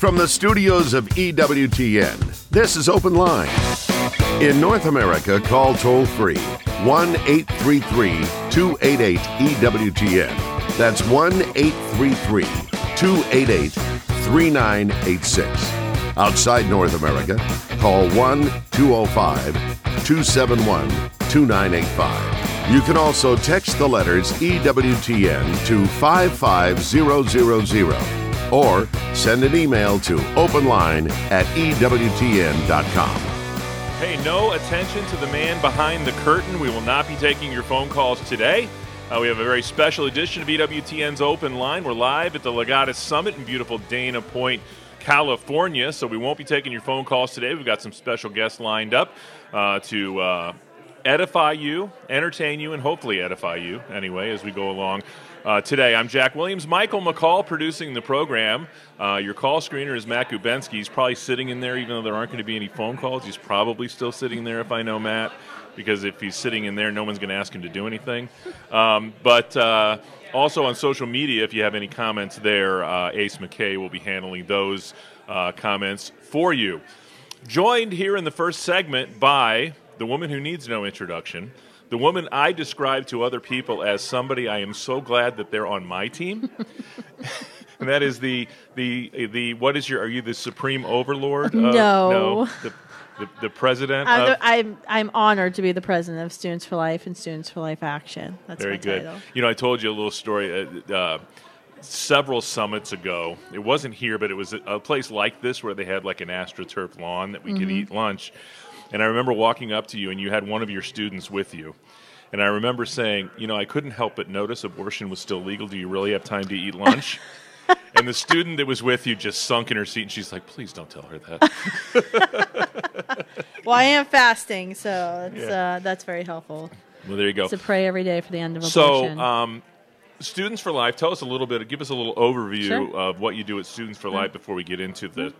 From the studios of EWTN, this is Open Line. In North America, call toll free 1 833 288 EWTN. That's 1 833 288 3986. Outside North America, call 1 205 271 2985. You can also text the letters EWTN to 55000 or send an email to openline at EWTN.com. Hey, no attention to the man behind the curtain. We will not be taking your phone calls today. Uh, we have a very special edition of EWTN's Open Line. We're live at the Legatus Summit in beautiful Dana Point, California. So we won't be taking your phone calls today. We've got some special guests lined up uh, to uh, edify you, entertain you, and hopefully edify you anyway as we go along. Uh, today, I'm Jack Williams. Michael McCall producing the program. Uh, your call screener is Matt Gubensky. He's probably sitting in there, even though there aren't going to be any phone calls. He's probably still sitting there, if I know Matt, because if he's sitting in there, no one's going to ask him to do anything. Um, but uh, also on social media, if you have any comments there, uh, Ace McKay will be handling those uh, comments for you. Joined here in the first segment by the woman who needs no introduction, the woman I describe to other people as somebody I am so glad that they're on my team. and that is the the the what is your are you the supreme overlord? of- No. no, the, the, the president. I'm, of, the- I'm I'm honored to be the president of Students for Life and Students for Life Action. That's Very my good. title. You know, I told you a little story. Uh, uh, several summits ago, it wasn't here, but it was a, a place like this where they had like an astroturf lawn that we could Mm-hmm. eat lunch. And I remember walking up to you, and you had one of your students with you. And I remember saying, you know, I couldn't help but notice abortion was still legal. Do you really have time to eat lunch? and the student that was with you just sunk in her seat, and she's like, please don't tell her that. Well, I am fasting, so it's, Yeah. uh, that's very helpful. well, there you go. To pray every day for the end of So, abortion. um, Students for Life, tell us a little bit, give us a little overview Sure. Of what you do at Students for Life before we get into the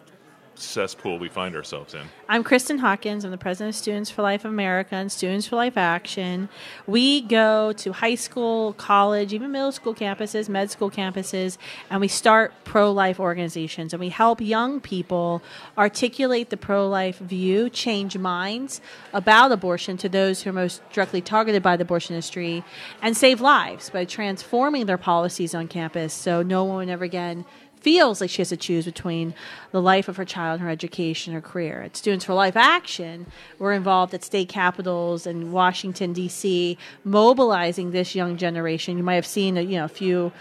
cesspool we find ourselves in. I'm Kristan Hawkins. I'm the president of Students for Life America and Students for Life Action. We go to high school, college, even middle school campuses, med school campuses, and we start pro life organizations. And we help young people articulate the pro life view, change minds about abortion to those who are most directly targeted by the abortion industry, and save lives by transforming their policies on campus so no one ever again feels like she has to choose between the life of her child, her education, her career. At Students for Life Action, we're involved at state capitals and Washington D.C., mobilizing this young generation. You might have seen, you know, a few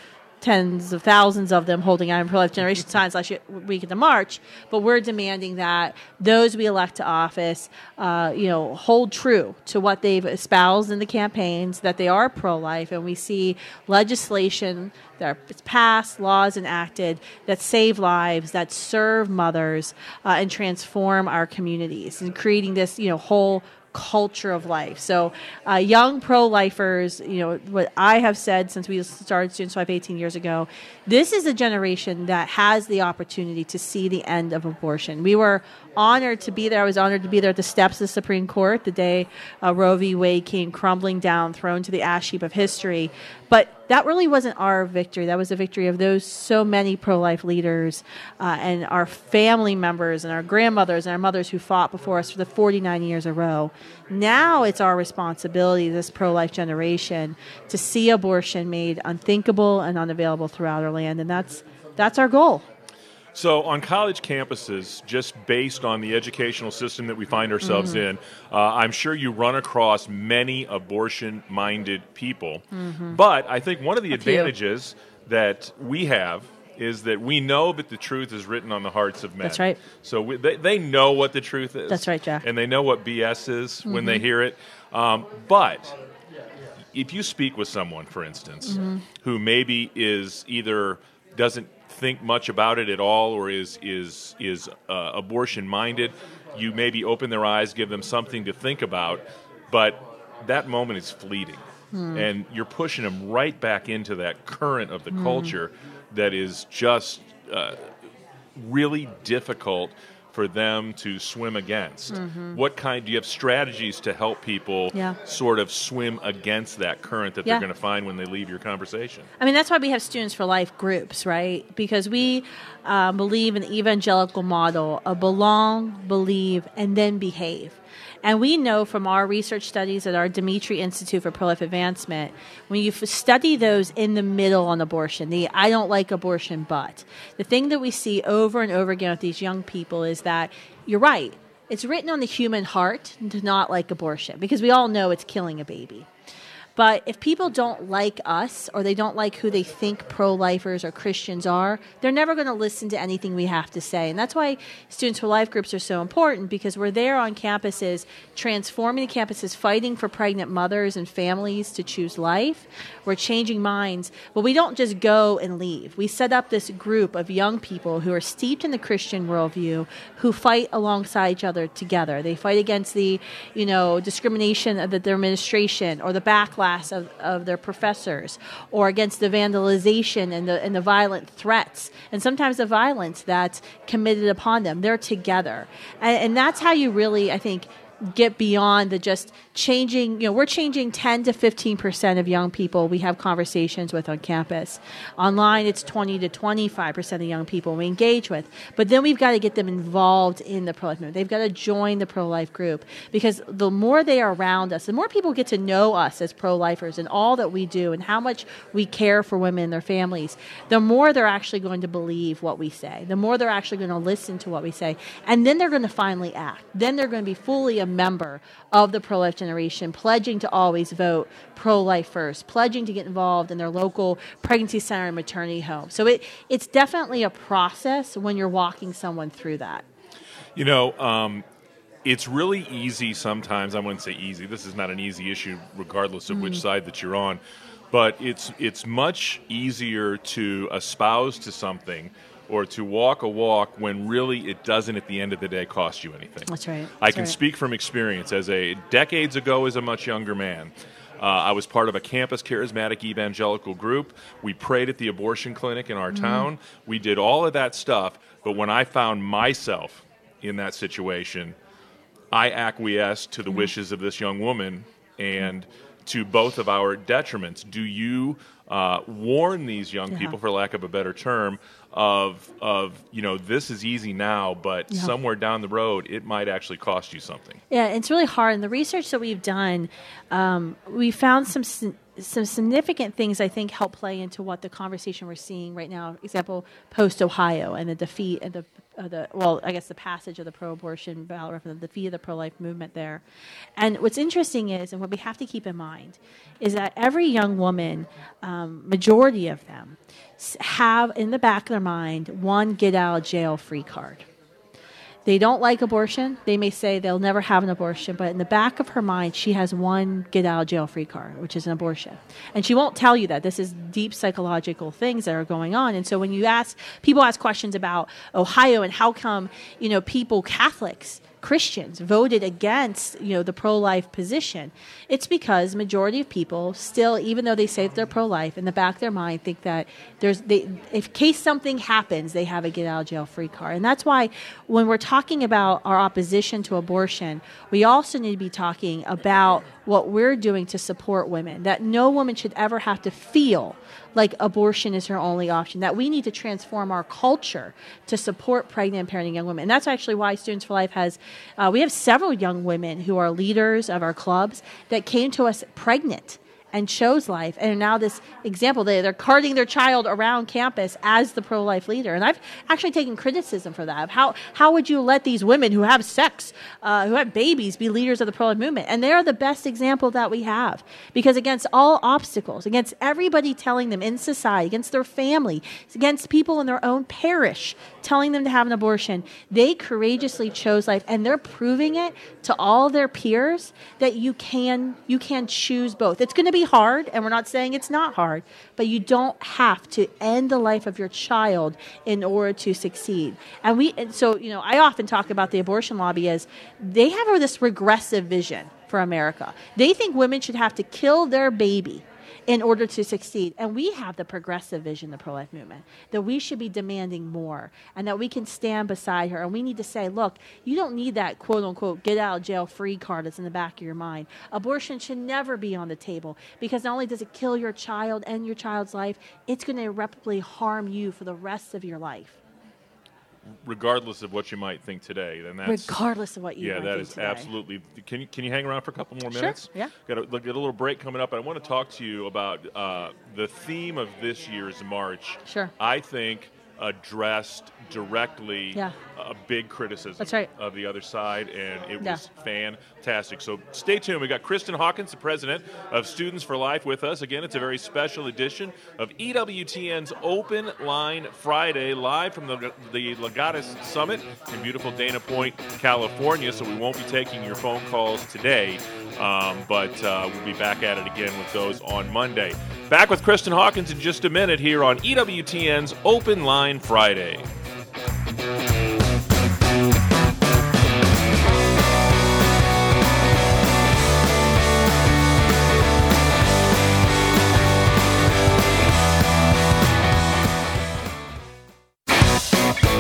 tens of thousands of them holding I'm pro-life generation signs last year, week of the march. But we're demanding that those we elect to office, uh, you know, hold true to what they've espoused in the campaigns that they are pro-life, and we see legislation that are passed, laws enacted that save lives, that serve mothers, uh, and transform our communities, and creating this, you know, whole culture of life. So, uh, young pro lifers, you know, what I have said since we started Students Life 18 years ago, this is a generation that has the opportunity to see the end of abortion. We were honored to be there. I was honored to be there at the steps of the Supreme Court the day uh, Roe v. Wade came crumbling down, thrown to the ash heap of history. But that really wasn't our victory. That was the victory of those so many pro life leaders uh, and our family members and our grandmothers and our mothers who fought before us for the 49 years a row. Now it's our responsibility, this pro life generation, to see abortion made unthinkable and unavailable throughout our land. And that's, that's our goal. So, on college campuses, just based on the educational system that we find ourselves Mm-hmm. in, uh, I'm sure you run across many abortion minded people. But I think one of the Mm-hmm. advantages that we have is that we know that the truth is written on the hearts of men. That's right. So we, they, they know what the truth is. That's right, Jack. Mm-hmm. And they know what BS is when they hear it. Um, but if you speak with someone, for instance, Mm-hmm. who maybe is either doesn't think much about it at all or is is is uh, abortion minded, you maybe open their eyes, give them something to think about, but that moment is fleeting, and you're pushing them right back into that current of the culture that is just uh, really difficult. For them to swim against. What kind do you have strategies to help people Mm-hmm. Yeah. sort of swim against that current that Yeah. they're going to find when they leave your conversation? I mean, that's why we have Students for Life groups, right? Because we uh, believe in the evangelical model of belong, believe, and then behave. And we know from our research studies at our Demetree Institute for Pro Life Advancement, when you study those in the middle on abortion, the I don't like abortion, but the thing that we see over and over again with these young people is that you're right. It's written on the human heart to not like abortion because we all know it's killing a baby. But if people don't like us or they don't like who they think pro lifers or Christians are, they're never going to listen to anything we have to say. And that's why Students for Life groups are so important because we're there on campuses, transforming the campuses, fighting for pregnant mothers and families to choose life. We're changing minds. But we don't just go and leave. We set up this group of young people who are steeped in the Christian worldview who fight alongside each other together. They fight against the, you know, discrimination of the, administration or the backlash of, of their professors or against the vandalization and the and the violent threats and sometimes the violence that's committed upon them. They're together. And, and that's how you really, I think, get beyond the just changing you know we're changing 10 to 15 percent of young people we have conversations with on campus. Online it's 20 to 25 percent of young people we engage with. But then we've got to get them involved in the pro-life movement they've got to join the pro-life group. Because the more they are around us the more people get to know us as pro-lifers and all that we do and how much we care for women and their families the more they're actually going to believe what we say the more they're actually going to listen to what we say. And then they're going to finally act. Then they're going to be fully member of the pro-life generation pledging to always vote pro-life first pledging to get involved in their local pregnancy center and maternity home so it, it's definitely a process when you're walking someone through that You know, um, it's really easy sometimes. I wouldn't say easy. This is not an easy issue, regardless of which side that you're on. But it's it's much easier to espouse to something or to walk a walk when really it doesn't at the end of the day cost you anything. That's right. I can right. speak from experience. As a decades ago, as a much younger man, uh, I was part of a campus charismatic evangelical group. We prayed at the abortion clinic in our Mm-hmm. town. We did all of that stuff. But when I found myself in that situation, I acquiesced to the wishes of this young woman and to both of our detriments. Do you uh, warn these young Yeah. people, for lack of a better term, of of you know this is easy now, but Yeah. somewhere down the road it might actually cost you something. Yeah, it's really hard. And the research that we've done, um, we found some some significant things I think help play into what the conversation we're seeing right now. Example, post Ohio and the defeat and the the well, I guess the passage of the pro-abortion ballot referendum, the defeat of the pro-life movement there. And what's interesting is, and what we have to keep in mind, is that every young woman, um, majority of them, have in the back of their mind one get out of jail free card they don't like abortion. They may say they'll never have an abortion, but in the back of her mind, she has one get out of jail free card, which is an abortion. And she won't tell you that. This is deep psychological things that are going on. And so when you ask, people ask questions about Ohio and how come, you know, people, Catholics, Christians voted against, you know, the pro-life position. It's because majority of people still, even though they say that they're pro-life, in the back of their mind think that there's, they, if case something happens, they have a get out of jail free card. And that's why when we're talking about our opposition to abortion, we also need to be talking about what we're doing to support women. That no woman should ever have to feel like abortion is her only option. That we need to transform our culture to support pregnant parenting young women. And that's actually why Students for Life has, uh, we have several young women who are leaders of our clubs that came to us pregnant and chose life. And are now this example they, they're carting their child around campus as the pro-life leader. And i've actually taken criticism for that. How, how would you let these women who have sex uh, who have babies be leaders of the pro-life movement? And they're the best example that we have. Because against all obstacles against everybody telling them in society against their family against people in their own parish telling them to have an abortion they courageously chose life. And they're proving it to all their peers that you can you can choose both. It's going to be hard and we're not saying it's not hard but you don't have to end the life of your child in order to succeed. And we and so you know i often talk about the abortion lobby as they have this regressive vision for america. They think women should have to kill their baby in order to succeed. And we have the progressive vision, the pro life movement, that we should be demanding more and that we can stand beside her. And we need to say, look, you don't need that quote unquote get out of jail free card that's in the back of your mind. Abortion should never be on the table because not only does it kill your child and your child's life, it's going to irreparably harm you for the rest of your life regardless of what you might think today. Then that's regardless of what you. Yeah, that is today. absolutely. Can you can you hang around for a couple more minutes? Sure. Yeah. Got a, got a little break coming up. I want to talk to you about uh, the theme of this year's march. Sure. I think addressed directly yeah. A big criticism That's right. of the other side, and it Yeah. was fantastic. So stay tuned. We got Kristan Hawkins, the president of Students for Life, with us. Again, it's a very special edition of EWTN's Open Line Friday, live from the, the Legatus Summit in beautiful Dana Point, California. So we won't be taking your phone calls today, um, but uh, we'll be back at it again with those on Monday. Back with Kristan Hawkins in just a minute here on EWTN's Open Line Friday.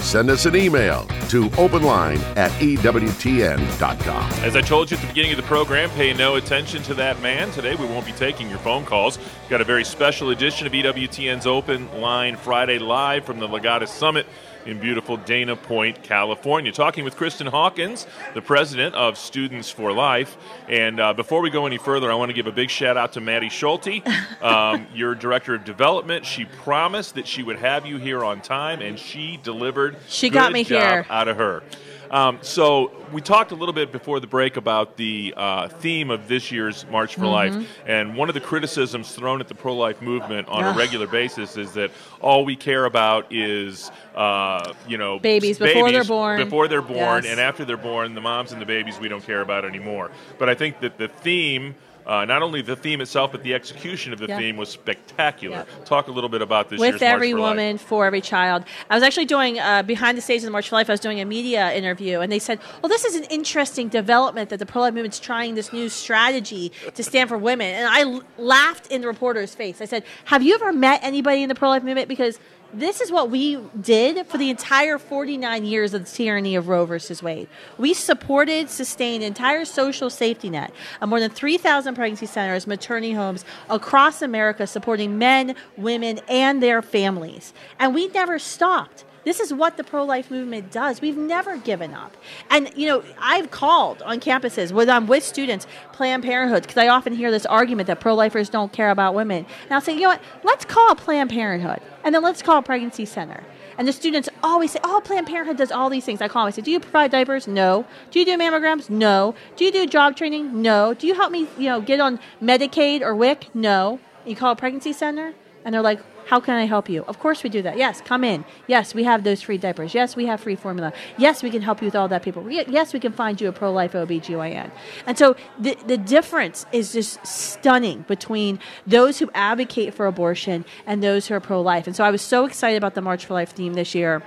send us an email to openline at EWTN.com. As I told you at the beginning of the program, pay no attention to that man. Today we won't be taking your phone calls. Got a very special edition of EWTN's Open Line Friday live from the Legatus Summit in beautiful Dana Point, California. Talking with Kristan Hawkins, the president of Students for Life. And uh, before we go any further, I want to give a big shout out to Maddie Schulte, um, your director of development. She promised that she would have you here on time, and she delivered. She got me here. out of her. Um, so we talked a little bit before the break about the uh, theme of this year's March for Life, Mm-hmm. and one of the criticisms thrown at the pro-life movement on a regular basis is that all we care about is, uh, you know, Babies before they're born. before they're born, Yes. and after they're born, the moms and the babies we don't care about anymore. But I think that the theme. Uh, not only the theme itself, but the execution of the Yeah. theme was spectacular. Yeah. Talk a little bit about this year's with March every for Life. woman for every child. I was actually doing uh, behind the scenes of the March for Life. I was doing a media interview, and they said, "Well, this is an interesting development that the pro life movement's trying this new strategy to stand for women." And I l- laughed in the reporter's face. I said, "Have you ever met anybody in the pro life movement?" Because this is what we did for the entire 49 years of the tyranny of Roe versus Wade. We supported, sustained entire social safety net of more than 3,000 pregnancy centers, maternity homes across America, supporting men, women, and their families. And we never stopped. This is what the pro life movement does. We've never given up. And, you know, I've called on campuses when I'm um, with students, Planned Parenthood, because I often hear this argument that pro lifers don't care about women. And I'll say, you know what? Let's call Planned Parenthood, and then let's call a pregnancy center. And the students always say, oh, Planned Parenthood does all these things. I call them. I say, do you provide diapers? No. Do you do mammograms? No. Do you do job training? No. Do you help me, you know, get on Medicaid or WIC? No. You call a pregnancy center, and they're like, how can I help you? Of course we do that. Yes, come in. Yes, we have those free diapers. Yes, we have free formula. Yes, we can help you with all that people. Yes, we can find you a pro-life OBGYN. And so the, the difference is just stunning between those who advocate for abortion and those who are pro-life. And so I was so excited about the March for Life theme this year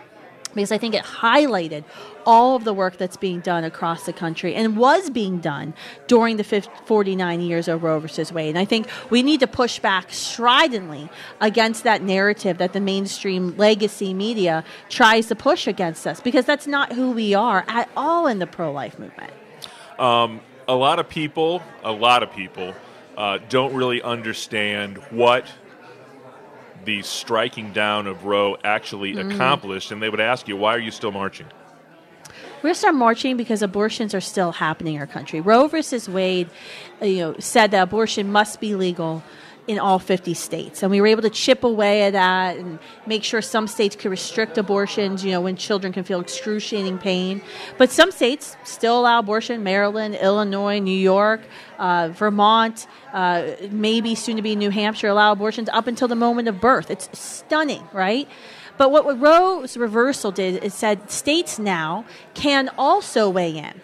because I think it highlighted all of the work that's being done across the country and was being done during the 50, 49 years of Roe versus Wade. And I think we need to push back stridently against that narrative that the mainstream legacy media tries to push against us because that's not who we are at all in the pro life movement. a lot of people, a lot of people, uh, don't really understand what the striking down of Roe actually Mm-hmm. accomplished, and they would ask you, "Why are you still marching?" We're still marching because abortions are still happening in our country. Roe versus Wade, you know, said that abortion must be legal in all 50 states, and we were able to chip away at that and make sure some states could restrict abortions. You know, when children can feel excruciating pain, but some states still allow abortion. Maryland, Illinois, New York, uh, Vermont, uh, maybe soon to be New Hampshire allow abortions up until the moment of birth. It's stunning, right? But what Roe's reversal did is said states now can also weigh in.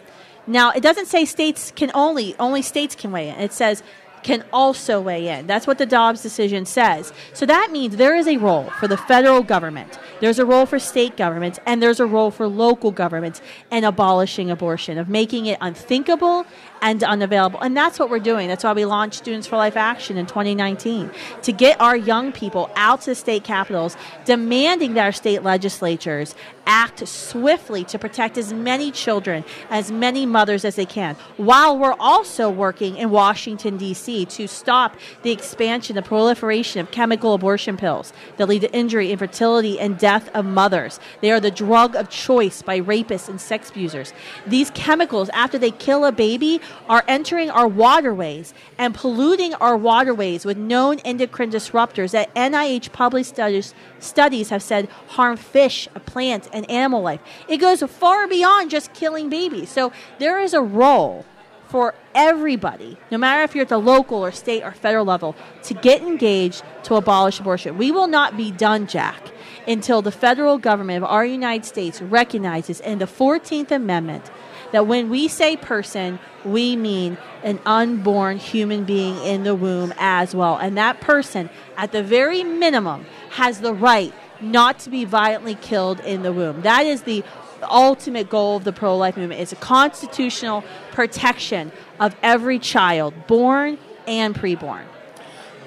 Now it doesn't say states can only only states can weigh in. It says can also weigh in. That's what the Dobbs decision says. So that means there is a role for the federal government, there's a role for state governments, and there's a role for local governments in abolishing abortion, of making it unthinkable and unavailable. And that's what we're doing. That's why we launched Students for Life Action in 2019 to get our young people out to state capitals, demanding that our state legislatures act swiftly to protect as many children, as many mothers as they can, while we're also working in Washington, D.C. to stop the expansion, the proliferation of chemical abortion pills that lead to injury, infertility, and death of mothers. They are the drug of choice by rapists and sex abusers. These chemicals, after they kill a baby, are entering our waterways and polluting our waterways with known endocrine disruptors that NIH public studies, studies have said harm fish, plants, and animal life. It goes far beyond just killing babies. So there is a role for everybody, no matter if you're at the local or state or federal level, to get engaged to abolish abortion. We will not be done, Jack, until the federal government of our United States recognizes in the 14th Amendment that when we say person, we mean an unborn human being in the womb as well. And that person, at the very minimum, has the right not to be violently killed in the womb. That is the ultimate goal of the pro life movement. It's a constitutional protection of every child, born and preborn.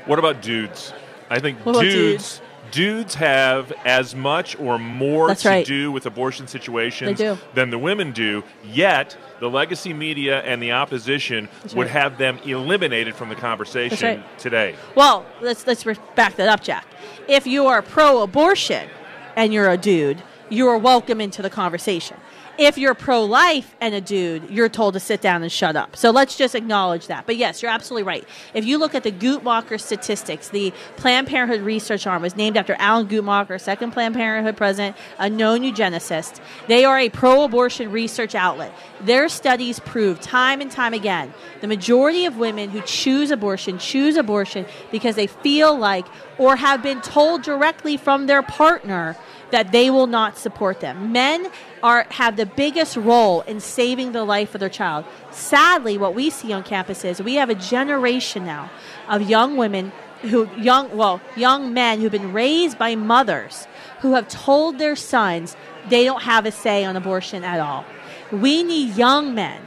What about dudes? I think dudes, dudes? Dudes have as much or more That's to right. do with abortion situations than the women do. Yet the legacy media and the opposition That's would right. have them eliminated from the conversation right. today. Well, let's let's back that up, Jack. If you are pro-abortion and you're a dude, you are welcome into the conversation. If you're pro-life and a dude, you're told to sit down and shut up. So let's just acknowledge that. But yes, you're absolutely right. If you look at the Guttmacher statistics, the Planned Parenthood research arm was named after Alan Guttmacher, second Planned Parenthood president, a known eugenicist. They are a pro-abortion research outlet. Their studies prove time and time again the majority of women who choose abortion choose abortion because they feel like or have been told directly from their partner that they will not support them. Men are have the biggest role in saving the life of their child. Sadly, what we see on campus is we have a generation now of young women who young well, young men who've been raised by mothers who have told their sons they don't have a say on abortion at all. We need young men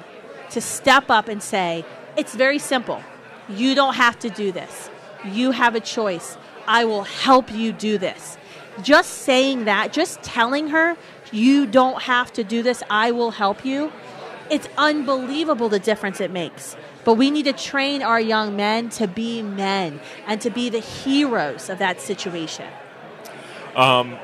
to step up and say, it's very simple. You don't have to do this. You have a choice. I will help you do this. Just saying that, just telling her, you don't have to do this, I will help you, it's unbelievable the difference it makes. But we need to train our young men to be men and to be the heroes of that situation. Um,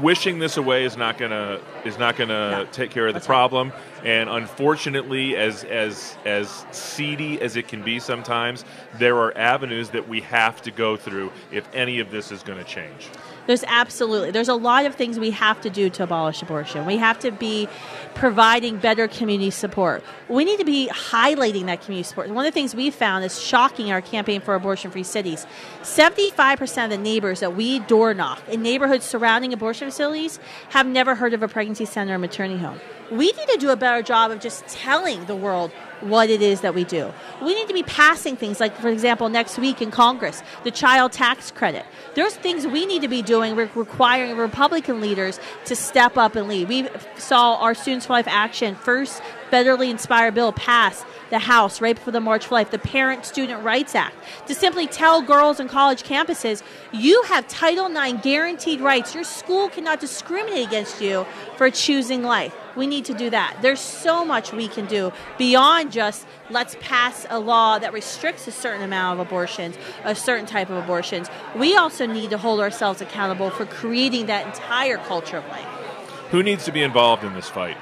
wishing this away is not gonna is not gonna No. take care of That's the problem. And unfortunately, as as as seedy as it can be sometimes, there are avenues that we have to go through if any of this is going to change. There's absolutely there's a lot of things we have to do to abolish abortion. We have to be providing better community support. We need to be highlighting that community support. One of the things we found is shocking in our campaign for abortion-free cities. 75% of the neighbors that we door knock in neighborhoods surrounding abortion facilities have never heard of a pregnancy center or maternity home. We need to do a better job of just telling the world what it is that we do. We need to be passing things like, for example, next week in Congress, the child tax credit. There's things we need to be doing, re- requiring Republican leaders to step up and lead. We saw our Students for Life Action first federally inspired bill pass the House right before the March for Life, the Pregnant Student Rights Act, to simply tell girls in college campuses, you have Title IX guaranteed rights. Your school cannot discriminate against you for choosing life. We need to do that. There's so much we can do beyond just let's pass a law that restricts a certain amount of abortions, a certain type of abortions. We also need to hold ourselves accountable for creating that entire culture of life. Who needs to be involved in this fight?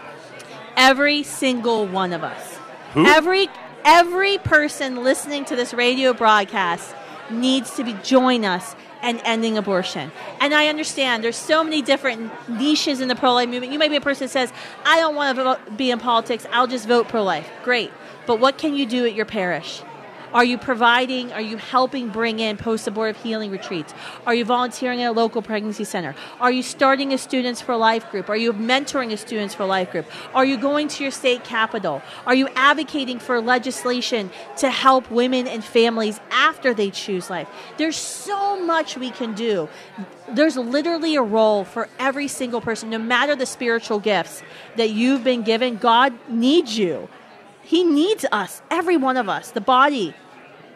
Every single one of us. Who? Every every person listening to this radio broadcast needs to be join us and ending abortion. And I understand there's so many different niches in the pro-life movement. You may be a person that says, "I don't want to vote, be in politics. I'll just vote pro-life." Great. But what can you do at your parish? Are you providing, are you helping bring in post abortive healing retreats? Are you volunteering at a local pregnancy center? Are you starting a Students for Life group? Are you mentoring a Students for Life group? Are you going to your state capital? Are you advocating for legislation to help women and families after they choose life? There's so much we can do. There's literally a role for every single person, no matter the spiritual gifts that you've been given. God needs you. He needs us, every one of us, the body,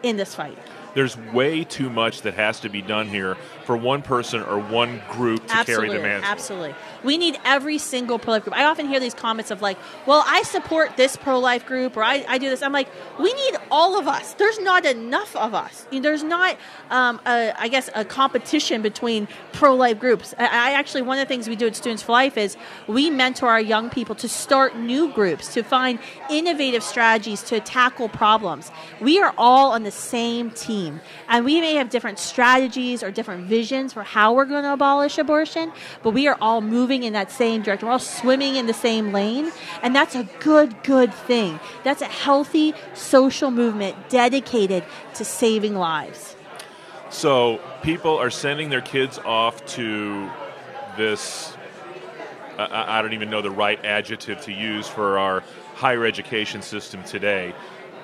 in this fight. There's way too much that has to be done here for one person or one group to absolutely, carry the mantle. Absolutely. We need every single pro life group. I often hear these comments of like, well, I support this pro life group or I, I do this. I'm like, we need all of us. There's not enough of us. There's not, um, a, I guess, a competition between pro life groups. I, I actually, one of the things we do at Students for Life is we mentor our young people to start new groups, to find innovative strategies to tackle problems. We are all on the same team. And we may have different strategies or different visions for how we're going to abolish abortion, but we are all moving moving in that same direction. We're all swimming in the same lane. And that's a good, good thing. That's a healthy social movement dedicated to saving lives. So people are sending their kids off to this. I, I don't even know the right adjective to use for our higher education system today.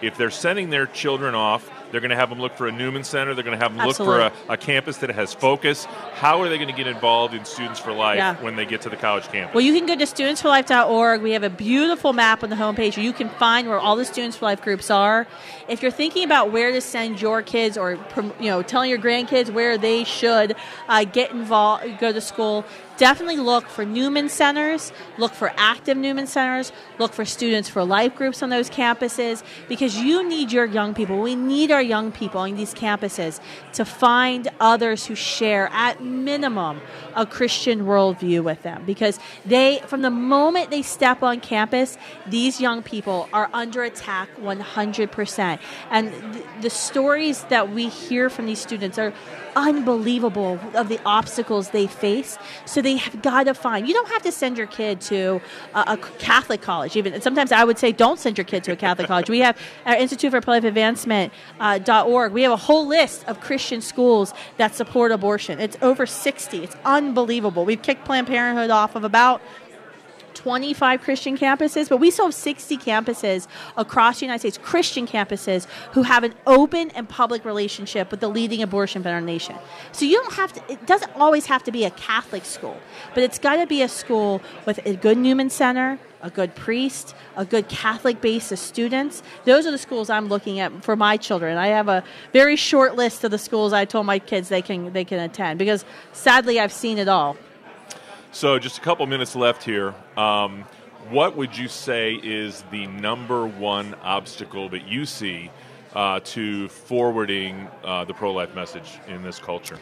If they're sending their children off they're going to have them look for a Newman Center. They're going to have them Absolutely. look for a, a, campus that has focus. How are they going to get involved in Students for Life yeah. when they get to the college campus? Well, you can go to studentsforlife.org. We have a beautiful map on the homepage where you can find where all the Students for Life groups are. If you're thinking about where to send your kids or you know telling your grandkids where they should uh, get involved, go to school, definitely look for Newman centers, look for active Newman centers, look for students for life groups on those campuses because you need your young people. We need our young people on these campuses to find others who share, at minimum, a Christian worldview with them because they, from the moment they step on campus, these young people are under attack 100%. And th- the stories that we hear from these students are unbelievable of the obstacles they face. So they have got to find. You don't have to send your kid to a, a Catholic college. Even sometimes I would say don't send your kid to a Catholic college. We have our Institute for Pro-Life Advancement uh, .org. We have a whole list of Christian schools that support abortion. It's over sixty. It's unbelievable. We've kicked Planned Parenthood off of about 25 Christian campuses, but we still have 60 campuses across the United States, Christian campuses, who have an open and public relationship with the leading abortion in our nation. So you don't have to, it doesn't always have to be a Catholic school, but it's got to be a school with a good Newman Center, a good priest, a good Catholic base of students. Those are the schools I'm looking at for my children. I have a very short list of the schools I told my kids they can they can attend because sadly I've seen it all. So, just a couple minutes left here. Um, what would you say is the number one obstacle that you see uh, to forwarding uh, the pro life message in this culture?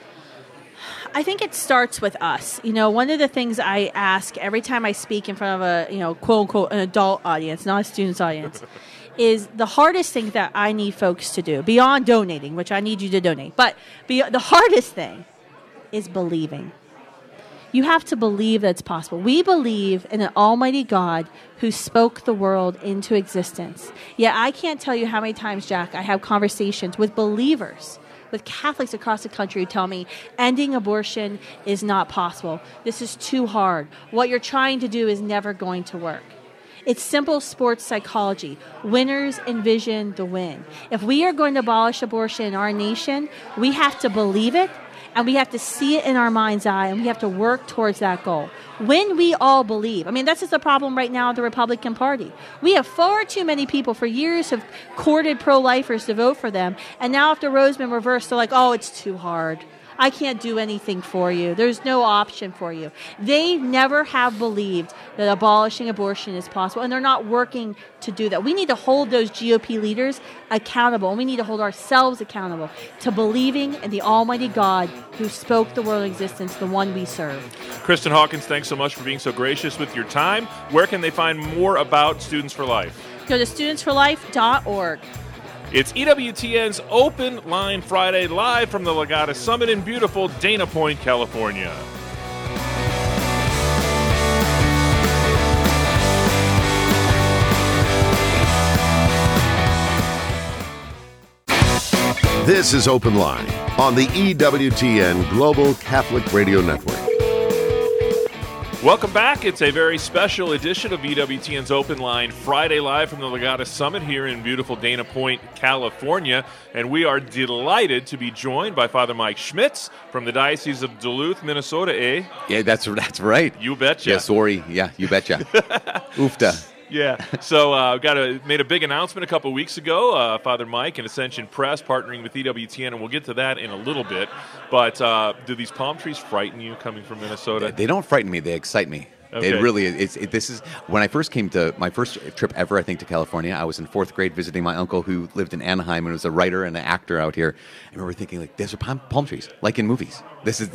I think it starts with us. You know, one of the things I ask every time I speak in front of a, you know, quote unquote, an adult audience, not a student's audience, is the hardest thing that I need folks to do, beyond donating, which I need you to donate, but be, the hardest thing is believing you have to believe that it's possible. We believe in an almighty God who spoke the world into existence. Yet I can't tell you how many times, Jack, I have conversations with believers, with Catholics across the country who tell me ending abortion is not possible. This is too hard. What you're trying to do is never going to work. It's simple sports psychology. Winners envision the win. If we are going to abolish abortion in our nation, we have to believe it and we have to see it in our mind's eye and we have to work towards that goal. When we all believe, I mean, that's just the problem right now with the Republican Party. We have far too many people for years have courted pro lifers to vote for them, and now after Roe's been reversed, they're like, oh, it's too hard. I can't do anything for you. There's no option for you. They never have believed that abolishing abortion is possible, and they're not working to do that. We need to hold those GOP leaders accountable, and we need to hold ourselves accountable to believing in the Almighty God who spoke the world existence, the one we serve. Kristan Hawkins, thanks so much for being so gracious with your time. Where can they find more about Students for Life? Go to studentsforlife.org. It's EWTN's Open Line Friday live from the Legatus Summit in beautiful Dana Point, California. This is Open Line on the EWTN Global Catholic Radio Network. Welcome back. It's a very special edition of EWTN's Open Line Friday live from the Legatus Summit here in beautiful Dana Point, California. And we are delighted to be joined by Father Mike Schmitz from the Diocese of Duluth, Minnesota, eh? Yeah, that's that's right. You betcha. Yeah, sorry. Yeah, you betcha. Oofta. Yeah. So uh, got a made a big announcement a couple weeks ago. Uh, Father Mike and Ascension Press partnering with EWTN, and we'll get to that in a little bit. But uh, do these palm trees frighten you coming from Minnesota? They don't frighten me. They excite me. Okay. It really is. It, this is when I first came to my first trip ever. I think to California. I was in fourth grade visiting my uncle who lived in Anaheim and was a writer and an actor out here. I remember thinking like, "These are palm, palm trees, like in movies. This is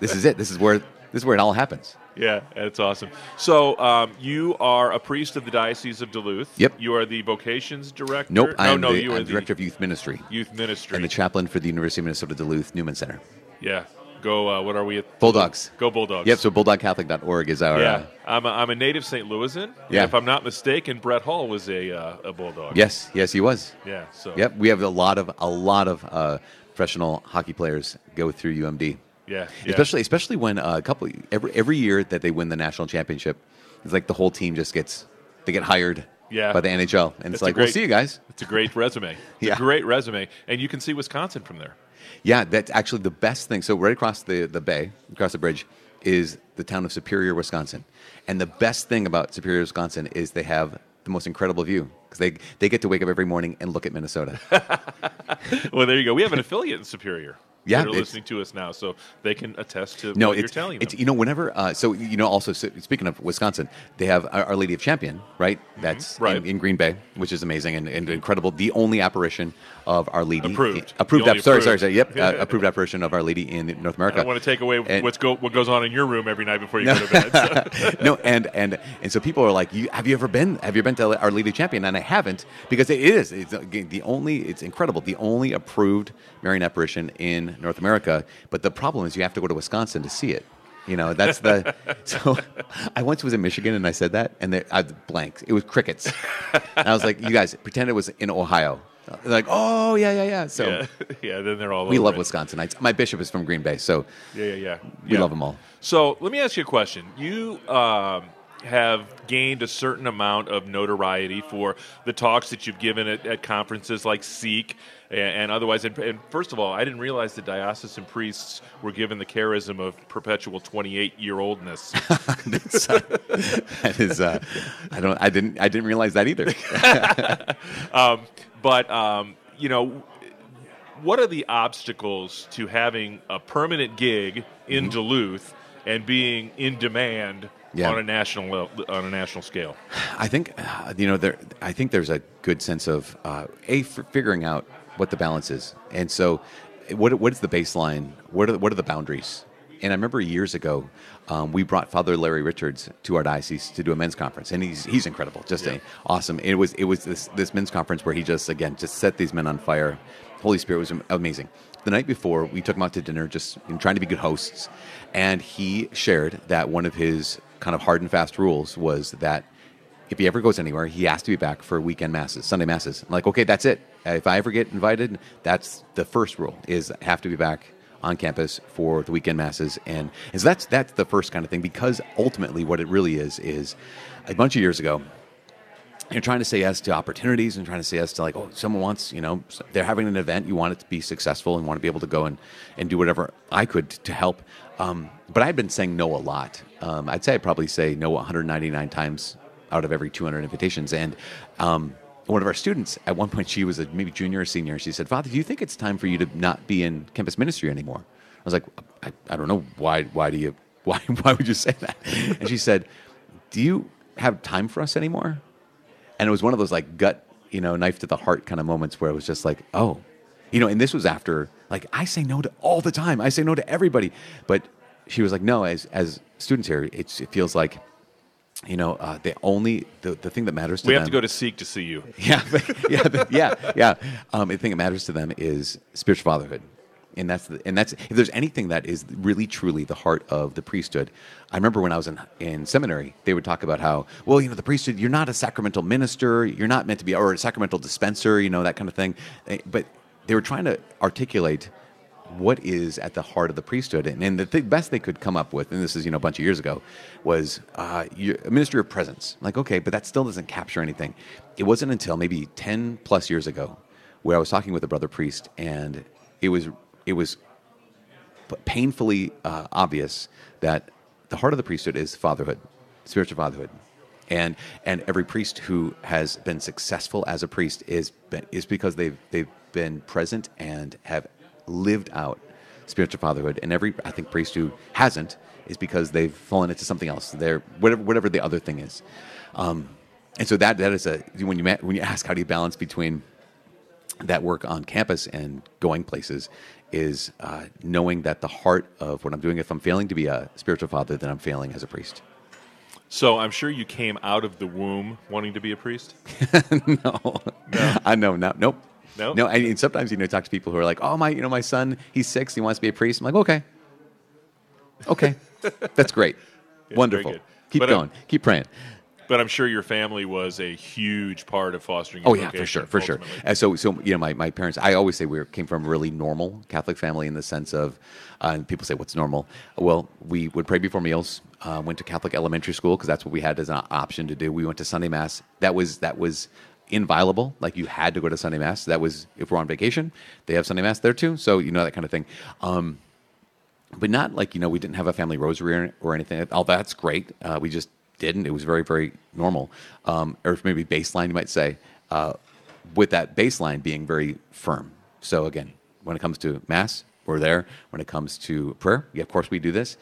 this is it. This is where this is where it all happens." Yeah, that's awesome. So um, you are a priest of the Diocese of Duluth. Yep. You are the vocations director. Nope. No, I'm no, the, you I'm are the director of youth ministry youth ministry. and the chaplain for the University of Minnesota Duluth Newman Center. yeah. Go. Uh, what are we at? Bulldogs. Go Bulldogs. Yep. So bulldogcatholic.org is our. Yeah, Uh, I'm a, I'm a native St. Louisan. Yeah. If I'm not mistaken, Brett Hull was a uh, a bulldog. yes. Yes, he was. Yeah. So. Yep, we have a lot of a lot of uh, professional hockey players go through UMD. Yeah. yeah. Especially especially when uh, a couple every every year that they win the national championship, it's like the whole team just gets they get hired Yeah. by the NHL, and It's it's like great- we'll see you guys. It's a great resume. It's Yeah. a great resume, and you can see Wisconsin from there. Yeah, that's actually the best thing. So right across the the bay, across the bridge, is the town of Superior, Wisconsin, and the best thing about Superior, Wisconsin is they have the most incredible view because they they get to wake up every morning and look at Minnesota. Well, there you go. We have an affiliate in Superior. Yeah, that are listening to us now, so they can attest to No, what you're telling them. it's you know whenever uh, so you know also so, speaking of Wisconsin, they have Our, Lady of Champion, right? That's Mm-hmm. Right. In, in Green Bay, which is amazing and, and incredible. The only apparition of Our Lady Approved. approved. The only app- sorry, sorry, sorry. Yep, uh, approved apparition of Our Lady in North America. I don't want to take away And- what's go, what goes on in your room every night before you go to bed. so. no, and and and so people are like, you, "Have you ever been? Have you been to Our Lady of Champion?" And I haven't because it is. It's the only. It's incredible. The only approved Marian apparition in North America. But the problem is, you have to go to Wisconsin to see it. You know, that's the. so, I once was in Michigan and I said that, and they, I blank. It was crickets. and I was like, "You guys pretend it was in Ohio." They're like, "Oh yeah, yeah, yeah." So yeah, yeah. Then they're all. we love it. Wisconsinites. My bishop is from Green Bay, so Yeah, yeah, yeah. we Yeah. love them all. So let me ask you a question. You um, have gained a certain amount of notoriety for the talks that you've given at, at conferences like Seek and, and otherwise. And, and first of all, I didn't realize that diocesan priests were given the charism of perpetual 28 year oldness. That's, uh, that is, uh, I don't, I didn't, I didn't realize that either. but um, you know, what are the obstacles to having a permanent gig in Duluth and being in demand Yeah. on a national level, on a national scale? I think, uh, you know, there, I think there's a good sense of uh, a figuring out what the balance is, and so what, what is the baseline? What are, what are the boundaries? And I remember years ago, um, we brought Father Larry Richards to our diocese to do a men's conference, and he's he's incredible, just a, awesome. It was it was this this men's conference where he just again just set these men on fire. Holy Spirit was amazing. The night before, we took him out to dinner, just trying to be good hosts, and he shared that one of his kind of hard and fast rules was that if he ever goes anywhere, he has to be back for weekend masses, Sunday masses. I'm like, okay, that's it. If I ever get invited, that's the first rule: is I have to be back on campus for the weekend masses, and, and so that's that's the first kind of thing. Because ultimately, what it really is is a bunch of years ago, you're trying to say yes to opportunities and trying to say yes to like, oh, someone wants, you know, they're having an event, you want it to be successful and want to be able to go and, and do whatever I could to help. Um, but I've been saying no a lot. Um, I'd say I'd probably say no 199 times out of every 200 invitations. And um, one of our students, at one point, she was a maybe junior or senior. And she said, Father, do you think it's time for you to not be in campus ministry anymore? I was like, I, I don't know. Why, why do you, why, why would you say that? And she said, do you have time for us anymore? And it was one of those like gut you know knife to the heart kind of moments where it was just like oh you know and this was after like i say no to all the time i say no to everybody but she was like no as as students here it's, it feels like you know uh, the only the, the thing that matters to We them We have to go to Seek to see you. yeah, yeah, yeah, yeah. Um, the thing that matters to them is spiritual fatherhood, and that's the, and that's if there's anything that is really truly the heart of the priesthood. I remember when I was in in seminary, they would talk about how well you know the priesthood. You're not a sacramental minister. You're not meant to be or a sacramental dispenser. You know that kind of thing. Eh, But they were trying to articulate what is at the heart of the priesthood. And, and the th- best they could come up with, and this is you know a bunch of years ago, was uh, a ministry of presence. Like, okay, but that still doesn't capture anything. It wasn't until maybe ten plus years ago where I was talking with a brother priest, and it was it was painfully uh, obvious that the heart of the priesthood is fatherhood, spiritual fatherhood. And, and every priest who has been successful as a priest is, is because they've, they've been present and have lived out spiritual fatherhood. And every, I think, priest who hasn't is because they've fallen into something else. They're, whatever, whatever the other thing is. Um, and so that, that is a, when you, when you ask how do you balance between that work on campus and going places is uh, knowing that the heart of what I'm doing, if I'm failing to be a spiritual father, then I'm failing as a priest. So I'm sure you came out of the womb wanting to be a priest. no, no, I know, no, nope, no, no. I mean, sometimes you know, talk to people who are like, "Oh, my, you know, my son, he's six, he wants to be a priest." I'm like, "Okay, okay, that's great, Yeah, wonderful. Keep But, uh, going, keep praying." But I'm sure your family was a huge part of fostering. Oh yeah, for sure, for sure. And so, so you know, my, my parents. I always say we were, came from a really normal Catholic family in the sense of, uh, and people say, "What's normal?" Well, we would pray before meals. Uh, went to Catholic elementary school because that's what we had as an option to do. We went to Sunday mass. That was that was inviolable. Like you had to go to Sunday mass. That was if we're on vacation, they have Sunday mass there too. So you know that kind of thing. Um, but not like you know we didn't have a family rosary or, or anything. All that's great. Uh, we just didn't. It was very very normal, um, or maybe baseline you might say, uh, with that baseline being very firm. So again, when it comes to mass, we're there. When it comes to prayer, yeah, of course we do this.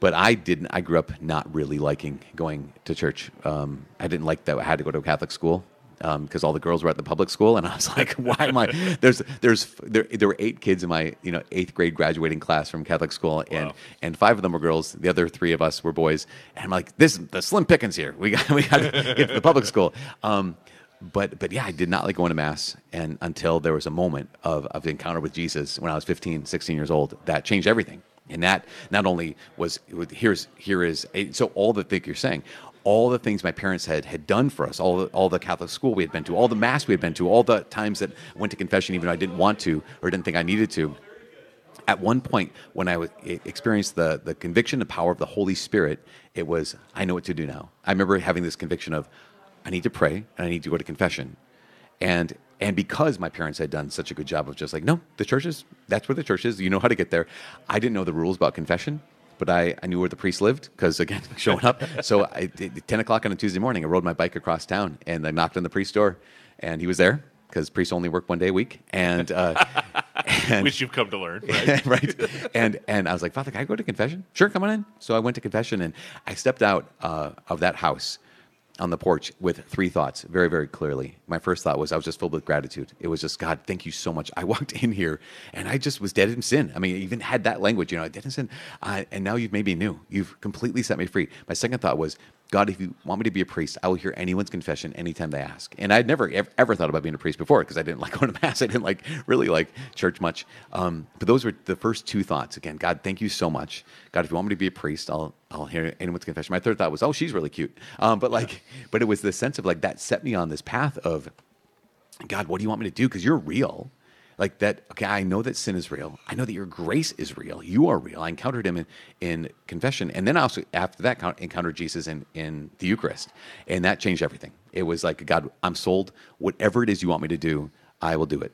But I didn't. I grew up not really liking going to church. Um, I didn't like that I had to go to a Catholic school because all the girls were at the public school, and I was like, "Why am I?" There's, there's, there, there were eight kids in my, you know, eighth grade graduating class from Catholic school, and Wow. and five of them were girls. The other three of us were boys, and I'm like, "This, the slim pickings here. We got, we got to get to the public school." Um, but, but yeah, I did not like going to mass, and until there was a moment of of the encounter with Jesus when I was 15, 16 years old, that changed everything. And that not only was here's here is a, so all the thing you're saying, all the things my parents had had done for us, all the, all the Catholic school we had been to, all the mass we had been to, all the times that I went to confession even though I didn't want to or didn't think I needed to. At one point, when I was, experienced the the conviction and power of the Holy Spirit, it was I know what to do now. I remember having this conviction of I need to pray and I need to go to confession, and and because my parents had done such a good job of just like no, the church is that's where the church is. You know how to get there. I didn't know the rules about confession but I, I knew where the priest lived because again showing up. So I, ten o'clock on a Tuesday morning, I rode my bike across town and I knocked on the priest's door, and he was there because priests only work one day a week. And, uh, and which you've come to learn. Right? right. And and I was like, Father, can I go to confession? Sure, come on in. So I went to confession and I stepped out uh, of that house on the porch with three thoughts very, very clearly. My first thought was I was just filled with gratitude. It was just, God, thank you so much. I walked in here and I just was dead in sin. I mean, I even had that language, you know, dead in sin. Uh, and now you've made me new. You've completely set me free. My second thought was, God, if you want me to be a priest, I will hear anyone's confession anytime they ask. And I'd never ever, ever thought about being a priest before because I didn't like going to mass. I didn't like really like church much. Um, but those were the first two thoughts. Again, God, thank you so much. God, if you want me to be a priest, I'll I'll hear anyone's confession. My third thought was, oh, she's really cute. Um, but like, but it was the sense of like that set me on this path of, God, what do you want me to do? Because you're real. Like that, okay, I know that sin is real. I know that your grace is real. You are real. I encountered him in, in confession. And then I also, after that, encountered Jesus in, in the Eucharist. And that changed everything. It was like, God, I'm sold. Whatever it is you want me to do, I will do it.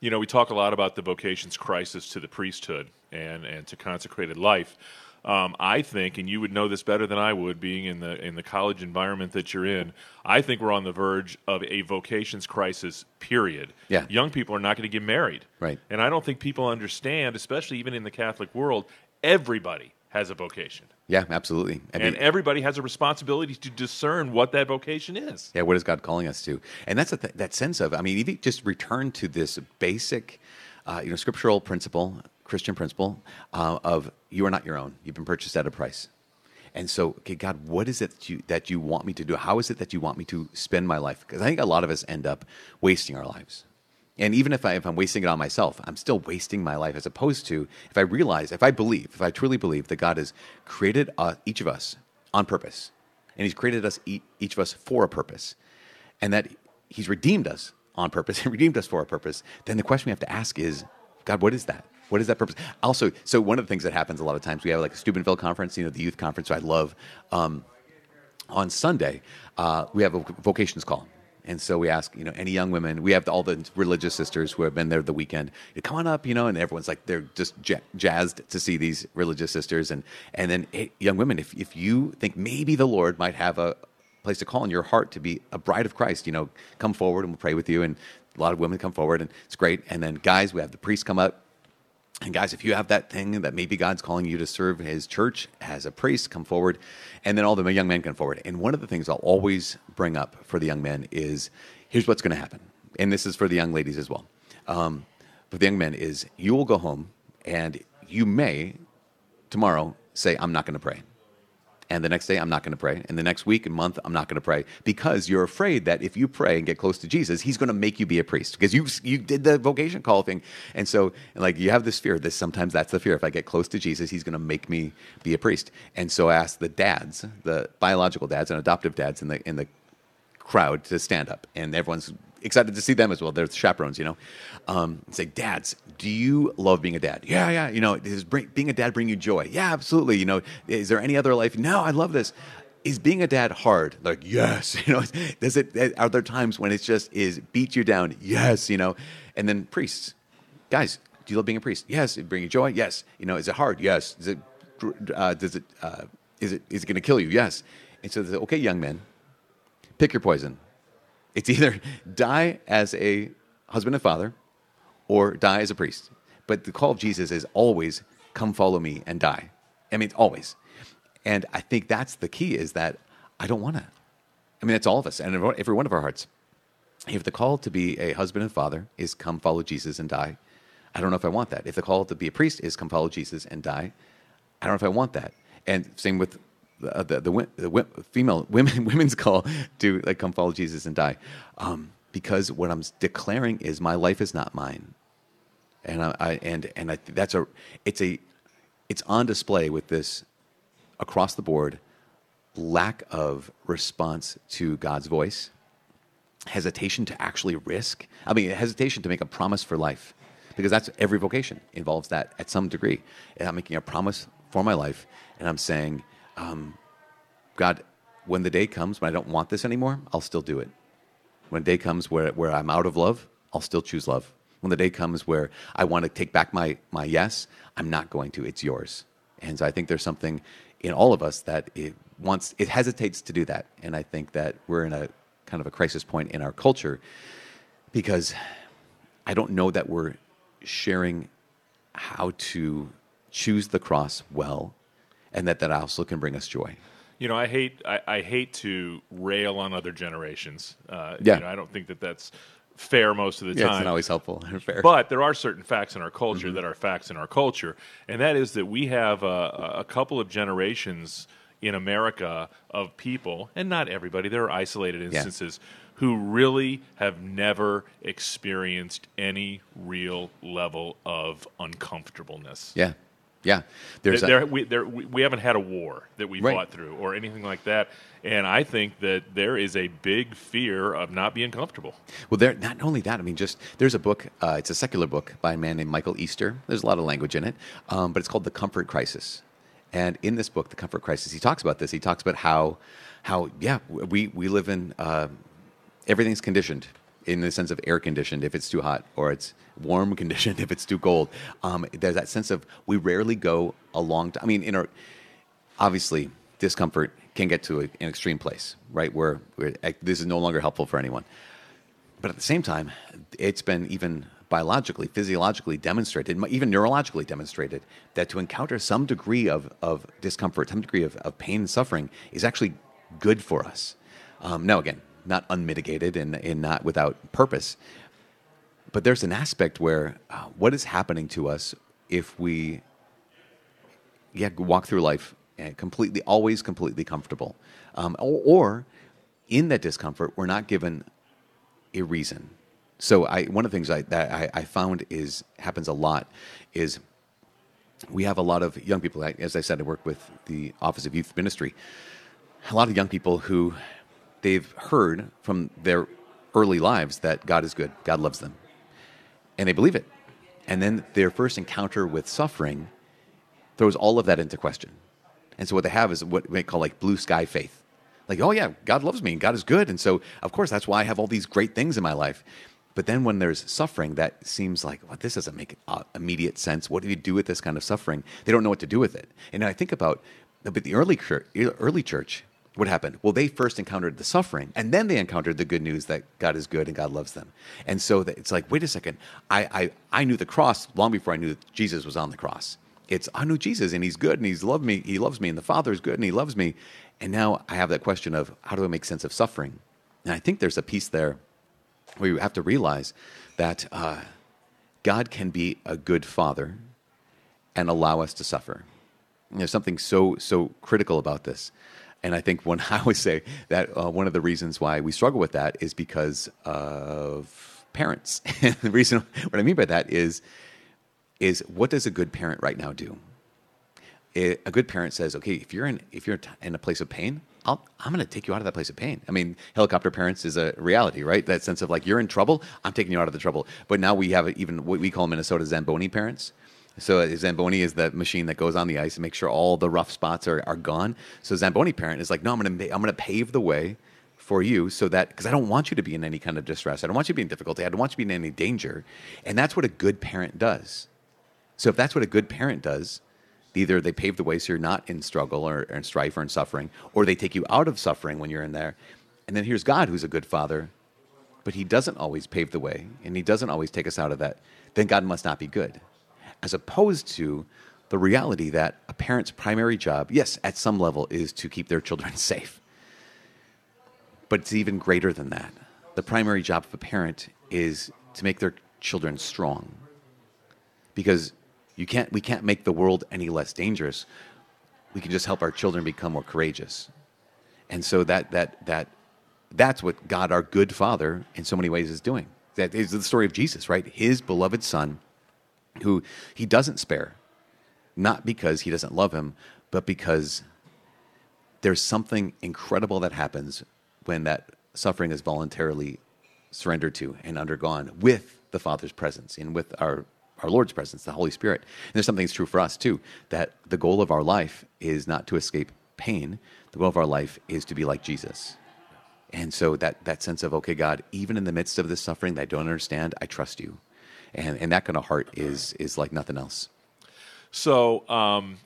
You know, we talk a lot about the vocations crisis to the priesthood and, and to consecrated life. Um, I think, and you would know this better than I would, being in the in the college environment that you're in. I think we're on the verge of a vocations crisis. Period. Yeah. young people are not going to get married. Right. And I don't think people understand, especially even in the Catholic world, everybody has a vocation, Yeah, absolutely. I and everybody has a responsibility to discern what that vocation is. Yeah, what is God calling us to? And that's a th- that sense of, I mean, even just return to this basic, uh, you know, scriptural principle, Christian principle uh, of you are not your own. You've been purchased at a price. And so, okay, God, what is it that you, that you want me to do? How is it that you want me to spend my life? Because I think a lot of us end up wasting our lives. And even if, I, if I'm wasting it on myself, I'm still wasting my life as opposed to if I realize, if I believe, if I truly believe that God has created uh, each of us on purpose, and He's created us, each of us for a purpose, and that He's redeemed us on purpose and redeemed us for a purpose, then the question we have to ask is, God, what is that? What is that purpose? Also, so one of the things that happens a lot of times, we have like a Steubenville conference, you know, the youth conference, I love. Um, on Sunday, uh, we have a vocations call. And so we ask, you know, any young women, we have all the religious sisters who have been there the weekend, come on up, you know, and everyone's like, they're just jazzed to see these religious sisters. And, and then, hey, young women, if, if you think maybe the Lord might have a place to call in your heart to be a bride of Christ, you know, come forward and we'll pray with you. And a lot of women come forward and it's great. And then guys, we have the priest come up and guys, if you have that thing that maybe God's calling you to serve His church as a priest, come forward. And then all the young men come forward. And one of the things I'll always bring up for the young men is here's what's going to happen. And this is for the young ladies as well. Um, for the young men is you will go home and you may tomorrow say, I'm not going to pray and the next day I'm not going to pray, and the next week and month I'm not going to pray because you're afraid that if you pray and get close to Jesus, He's going to make you be a priest because you you did the vocation call thing, and so like you have this fear. This sometimes that's the fear. If I get close to Jesus, He's going to make me be a priest. And so I asked the dads, the biological dads and adoptive dads in the in the crowd to stand up, and everyone's excited to see them as well. They're the chaperones, you know. Um, say, dads, do you love being a dad? Yeah, yeah. You know, does bring, being a dad bring you joy? Yeah, absolutely. You know, is there any other life? No, I love this. Is being a dad hard? Like, yes. You know, does it? Are there times when it's just is beat you down? Yes. You know, and then priests, guys, do you love being a priest? Yes. It bring you joy? Yes. You know, is it hard? Yes. Is it? Uh, does it? Uh, is it? Is it going to kill you? Yes. And so, they say, okay, young men, pick your poison. It's either die as a husband and father or die as a priest. But the call of Jesus is always come follow me and die. I mean, always. And I think that's the key is that I don't want to. I mean, that's all of us and every one of our hearts. If the call to be a husband and father is come follow Jesus and die, I don't know if I want that. If the call to be a priest is come follow Jesus and die, I don't know if I want that. And same with the, the, the, the female women women's call to like come follow Jesus and die, um, because what I'm declaring is my life is not mine, and I, I and and I, that's a it's a it's on display with this across the board lack of response to God's voice, hesitation to actually risk. I mean, hesitation to make a promise for life, because that's every vocation involves that at some degree. And I'm making a promise for my life, and I'm saying um, God, when the day comes when I don't want this anymore, I'll still do it. When day comes where, where I'm out of love, I'll still choose love. When the day comes where I want to take back my, my yes, I'm not going to. It's yours. And so I think there's something in all of us that it wants, it hesitates to do that. And I think that we're in a kind of a crisis point in our culture because I don't know that we're sharing how to choose the cross well and that that also can bring us joy. You know, I hate I, I hate to rail on other generations. Uh, yeah, you know, I don't think that that's fair most of the yeah, time. It's not always helpful or fair. But there are certain facts in our culture mm-hmm. that are facts in our culture, and that is that we have a, a couple of generations in America of people, and not everybody. There are isolated instances. Yeah. Who really have never experienced any real level of uncomfortableness. Yeah. Yeah, there's there, there, we, there, we haven't had a war that we right. fought through or anything like that, and I think that there is a big fear of not being comfortable. Well, there not only that. I mean, just there's a book. Uh, it's a secular book by a man named Michael Easter. There's a lot of language in it, um, but it's called The Comfort Crisis. And in this book, The Comfort Crisis, he talks about this. He talks about how how yeah we we live in uh, everything's conditioned in the sense of air conditioned if it's too hot or it's warm conditioned if it's too cold. Um, there's that sense of we rarely go a long time. I mean, in our obviously discomfort can get to a, an extreme place, right? Where, where this is no longer helpful for anyone. But at the same time, it's been even biologically, physiologically demonstrated, even neurologically demonstrated, that to encounter some degree of, of discomfort, some degree of, of pain and suffering is actually good for us. Um, now, again, not unmitigated and, and not without purpose. But there's an aspect where uh, what is happening to us if we yeah, walk through life completely, always completely comfortable, um, or, or, in that discomfort, we're not given a reason. So, I, one of the things I, that I, I found is happens a lot is we have a lot of young people. As I said, I work with the Office of Youth Ministry. A lot of young people who they've heard from their early lives that God is good, God loves them, and they believe it. And then their first encounter with suffering throws all of that into question. And so what they have is what we call like blue sky faith. Like, oh yeah, God loves me and God is good. And so of course that's why I have all these great things in my life. But then when there's suffering that seems like, well, this doesn't make immediate sense. What do you do with this kind of suffering? They don't know what to do with it. And I think about but the early early church, what happened? Well, they first encountered the suffering, and then they encountered the good news that God is good and God loves them. And so it's like, wait a second, I, I, I knew the cross long before I knew that Jesus was on the cross. It's I knew Jesus and He's good and He's loved me. He loves me, and the Father is good and He loves me. And now I have that question of how do I make sense of suffering? And I think there's a piece there where you have to realize that uh, God can be a good Father and allow us to suffer. There's something so so critical about this, and I think when I always say that uh, one of the reasons why we struggle with that is because of parents. and the reason what I mean by that is is what does a good parent right now do? It, a good parent says, okay, if you're in if you're in a place of pain, i am going to take you out of that place of pain. I mean, helicopter parents is a reality, right? That sense of like you're in trouble, I'm taking you out of the trouble. But now we have even what we call Minnesota Zamboni parents, so uh, Zamboni is the machine that goes on the ice and makes sure all the rough spots are, are gone. So Zamboni parent is like, no, I'm to I'm to pave the way for you so that because I don't want you to be in any kind of distress. I don't want you to be in difficulty. I don't want you to be in any danger. And that's what a good parent does. So if that's what a good parent does, either they pave the way so you're not in struggle or, or in strife or in suffering, or they take you out of suffering when you're in there. And then here's God who's a good father, but he doesn't always pave the way and he doesn't always take us out of that. Then God must not be good as opposed to the reality that a parent's primary job, yes, at some level, is to keep their children safe. But it's even greater than that. The primary job of a parent is to make their children strong. Because you can't, we can't make the world any less dangerous. We can just help our children become more courageous. And so that, that, that, that's what God, our good Father, in so many ways is doing. That is the story of Jesus, right? His beloved Son who he doesn't spare, not because he doesn't love him, but because there's something incredible that happens when that suffering is voluntarily surrendered to and undergone with the Father's presence and with our, our Lord's presence, the Holy Spirit. And there's something that's true for us too that the goal of our life is not to escape pain, the goal of our life is to be like Jesus. And so that, that sense of, okay, God, even in the midst of this suffering that I don't understand, I trust you and and that kind of heart is is like nothing else. So. Um,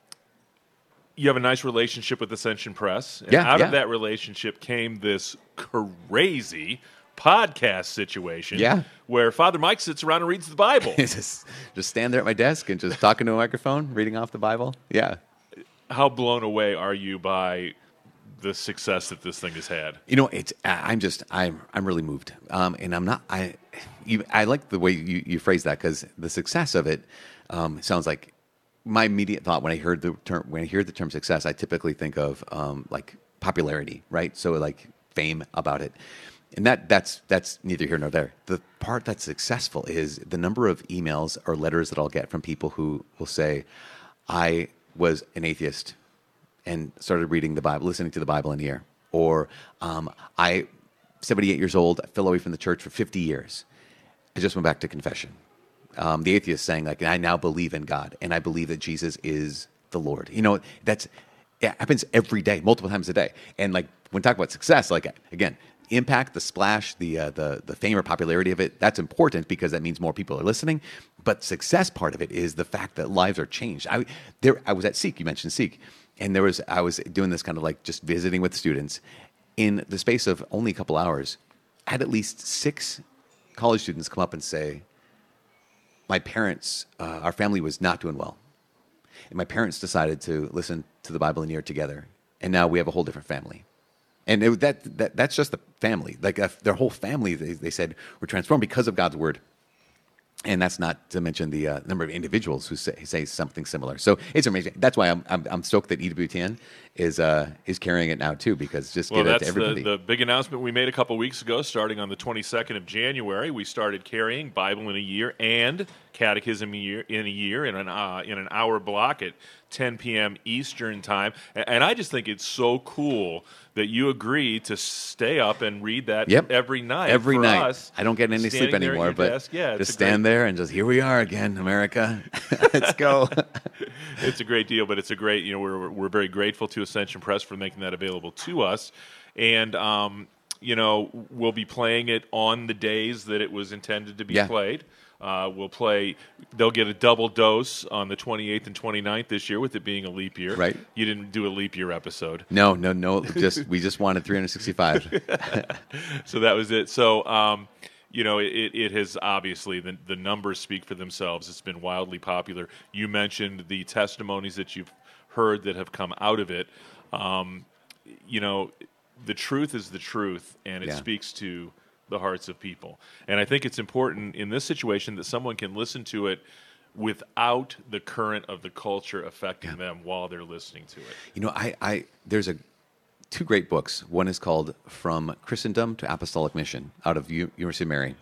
you have a nice relationship with Ascension Press. And yeah, out yeah. of that relationship came this crazy podcast situation yeah. where Father Mike sits around and reads the Bible. just, just stand there at my desk and just talking to a microphone, reading off the Bible. Yeah. How blown away are you by the success that this thing has had? You know, it's I'm just I'm I'm really moved, um, and I'm not I. You, I like the way you, you phrase that because the success of it um, sounds like my immediate thought when I heard the term when I hear the term success, I typically think of um, like popularity, right? So like fame about it, and that that's that's neither here nor there. The part that's successful is the number of emails or letters that I'll get from people who will say, "I was an atheist and started reading the Bible, listening to the Bible in here. Or um, I, 78 years old, I fell away from the church for 50 years. I just went back to confession. Um, the atheist saying like, I now believe in God and I believe that Jesus is the Lord. You know, that's it happens every day, multiple times a day. And like when talk about success, like again, impact, the splash, the uh, the the fame or popularity of it, that's important because that means more people are listening. But success part of it is the fact that lives are changed. I there I was at Seek. You mentioned Seek and there was I was doing this kind of like just visiting with students. In the space of only a couple hours, I had at least six college students come up and say, "My parents, uh, our family was not doing well, and my parents decided to listen to the Bible in year together, and now we have a whole different family." And it, that, that that's just the family, like uh, their whole family. They, they said were transformed because of God's word and that's not to mention the uh, number of individuals who say, say, something similar. So it's amazing. That's why I'm, I'm, I'm stoked that EWTN is uh, is carrying it now too, because just well, get it to everybody. The, the big announcement we made a couple weeks ago, starting on the 22nd of January, we started carrying Bible in a Year and Catechism a year, in a year in an uh, in an hour block at 10 p.m. Eastern time. And I just think it's so cool that you agree to stay up and read that Yep. every night. Every for night. us, I don't get any sleep standing there at anymore, but desk. yeah, just a great- stand there and just here we are again, America. Let's go. it's a great deal, but it's a great, you know, we're, we're very grateful to Ascension Press for making that available to us. And, um, you know, we'll be playing it on the days that it was intended to be Yeah. played. Uh, we'll play, they'll get a double dose on the 28th and 29th this year with it being a leap year. Right. You didn't do a leap year episode. no, no, no. Just we just wanted 365. so that was it. So, um, you know, it, it has obviously the, the numbers speak for themselves. It's been wildly popular. You mentioned the testimonies that you've heard that have come out of it. Um, you know, the truth is the truth, and it Yeah. speaks to the hearts of people. And I think it's important in this situation that someone can listen to it without the current of the culture affecting them while they're listening to it. You know, I, I there's a two great books. One is called From Christendom to Apostolic Mission out of U- University of Mary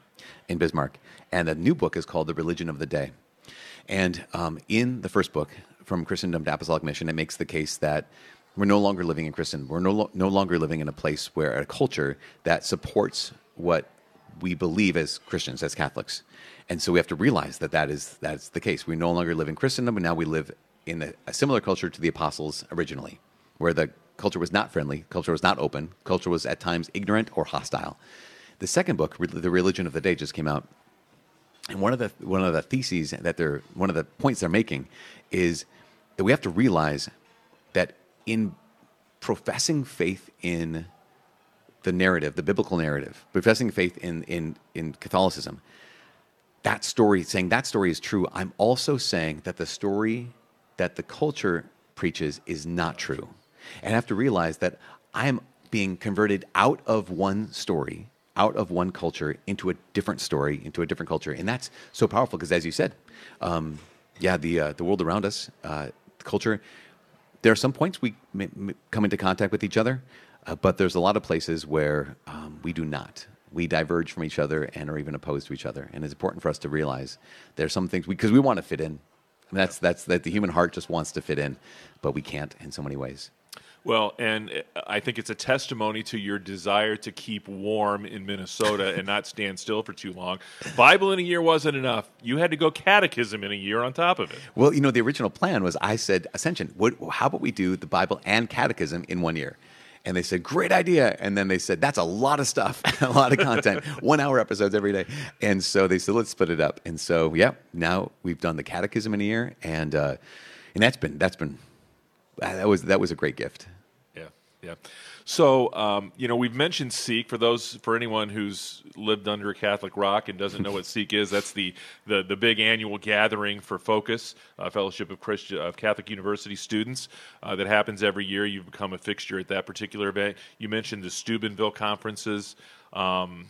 in Bismarck, and the new book is called The Religion of the Day. And um, in the first book, From Christendom to Apostolic Mission, it makes the case that we're no longer living in Christendom. We're no, lo- no longer living in a place where a culture that supports what we believe as Christians, as Catholics. And so we have to realize that that is that's the case. We no longer live in Christendom, but now we live in a, a similar culture to the apostles originally, where the culture was not friendly, culture was not open, culture was at times ignorant or hostile. The second book, The Religion of the Day, just came out, and one of the one of the theses that they're one of the points they're making is that we have to realize that in professing faith in the narrative, the biblical narrative, professing faith in in in Catholicism, that story, saying that story is true, I'm also saying that the story that the culture preaches is not true. And I have to realize that I'm being converted out of one story, out of one culture, into a different story, into a different culture. And that's so powerful because, as you said, um, yeah, the, uh, the world around us, uh, culture, there are some points we come into contact with each other, uh, but there's a lot of places where um, we do not. We diverge from each other and are even opposed to each other. And it's important for us to realize there are some things because we, want to fit in. That's that's that the human heart just wants to fit in, but we can't in so many ways. Well, and I think it's a testimony to your desire to keep warm in Minnesota and not stand still for too long. Bible in a year wasn't enough. You had to go catechism in a year on top of it. Well, you know, the original plan was I said, Ascension, what, how about we do the Bible and Catechism in one year? And they said, great idea. And then they said, that's a lot of stuff, a lot of content, one hour episodes every day. And so they said, let's split it up. And so, yeah, now we've done the Catechism in a year. And, uh, and that's been, that's been, that was, that was a great gift. Yeah. So, um, you know, we've mentioned Seek for those for anyone who's lived under a Catholic rock and doesn't know what Seek is. That's the the, the big annual gathering for Focus uh, Fellowship of Christian of Catholic University students uh, that happens every year. You've become a fixture at that particular event. You mentioned the Steubenville conferences. Um,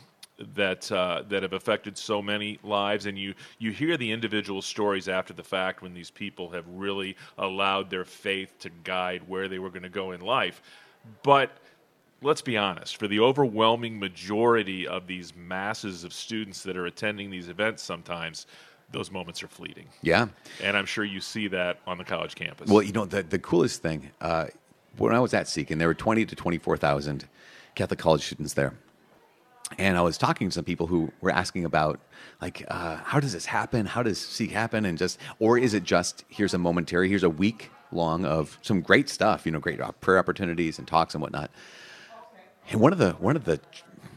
that uh, that have affected so many lives, and you you hear the individual stories after the fact when these people have really allowed their faith to guide where they were going to go in life. But let's be honest, for the overwhelming majority of these masses of students that are attending these events, sometimes those moments are fleeting, Yeah. and I'm sure you see that on the college campus. Well, you know, the, the coolest thing, uh, when I was at Seek, and there were 20 to 24,000 Catholic college students there. And I was talking to some people who were asking about, like, uh, how does this happen? How does Seek happen? And just, or is it just, here's a momentary, here's a week long of some great stuff, you know, great prayer opportunities and talks and whatnot. And one of the, one of the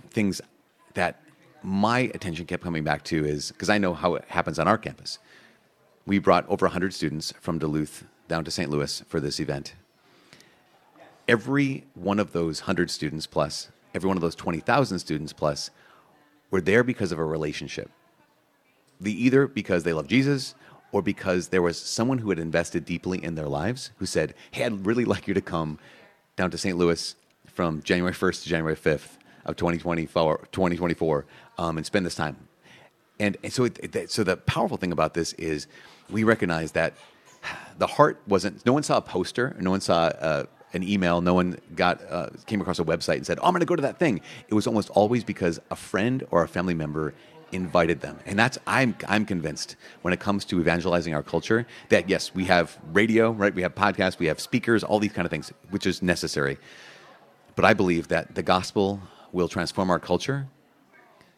things that my attention kept coming back to is, because I know how it happens on our campus we brought over 100 students from Duluth down to St. Louis for this event. Every one of those 100 students plus, every one of those 20,000 students plus, were there because of a relationship. The, either because they love Jesus or because there was someone who had invested deeply in their lives who said, Hey, I'd really like you to come down to St. Louis from January 1st to January 5th of 2024, 2024 um, and spend this time and, and so, it, it- so the powerful thing about this is we recognize that the heart wasn't. No one saw a poster. No one saw uh, an email. No one got uh, came across a website and said, "Oh, I'm going to go to that thing." It was almost always because a friend or a family member invited them. And that's I'm I'm convinced when it comes to evangelizing our culture that yes, we have radio, right? We have podcasts, we have speakers, all these kind of things, which is necessary. But I believe that the gospel will transform our culture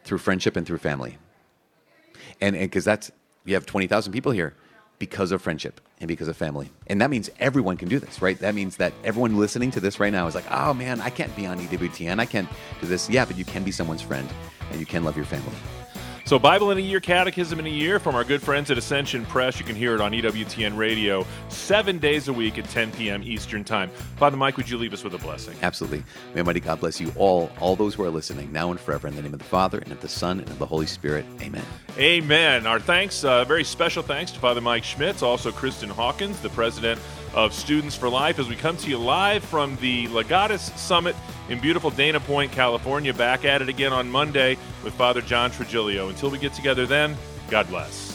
through friendship and through family. And because that's you have 20,000 people here because of friendship and because of family. And that means everyone can do this, right? That means that everyone listening to this right now is like, "Oh man, I can't be on EWTN. I can't do this." Yeah, but you can be someone's friend and you can love your family. So, Bible in a Year, Catechism in a Year from our good friends at Ascension Press. You can hear it on EWTN Radio seven days a week at 10 p.m. Eastern Time. Father Mike, would you leave us with a blessing? Absolutely. May Almighty God bless you all, all those who are listening, now and forever, in the name of the Father, and of the Son, and of the Holy Spirit. Amen. Amen. Our thanks, uh, very special thanks to Father Mike Schmitz, also Kristan Hawkins, the president of Students for Life, as we come to you live from the Legatus Summit in beautiful Dana Point, California. Back at it again on Monday with Father John Trigilio. Until we get together then, God bless.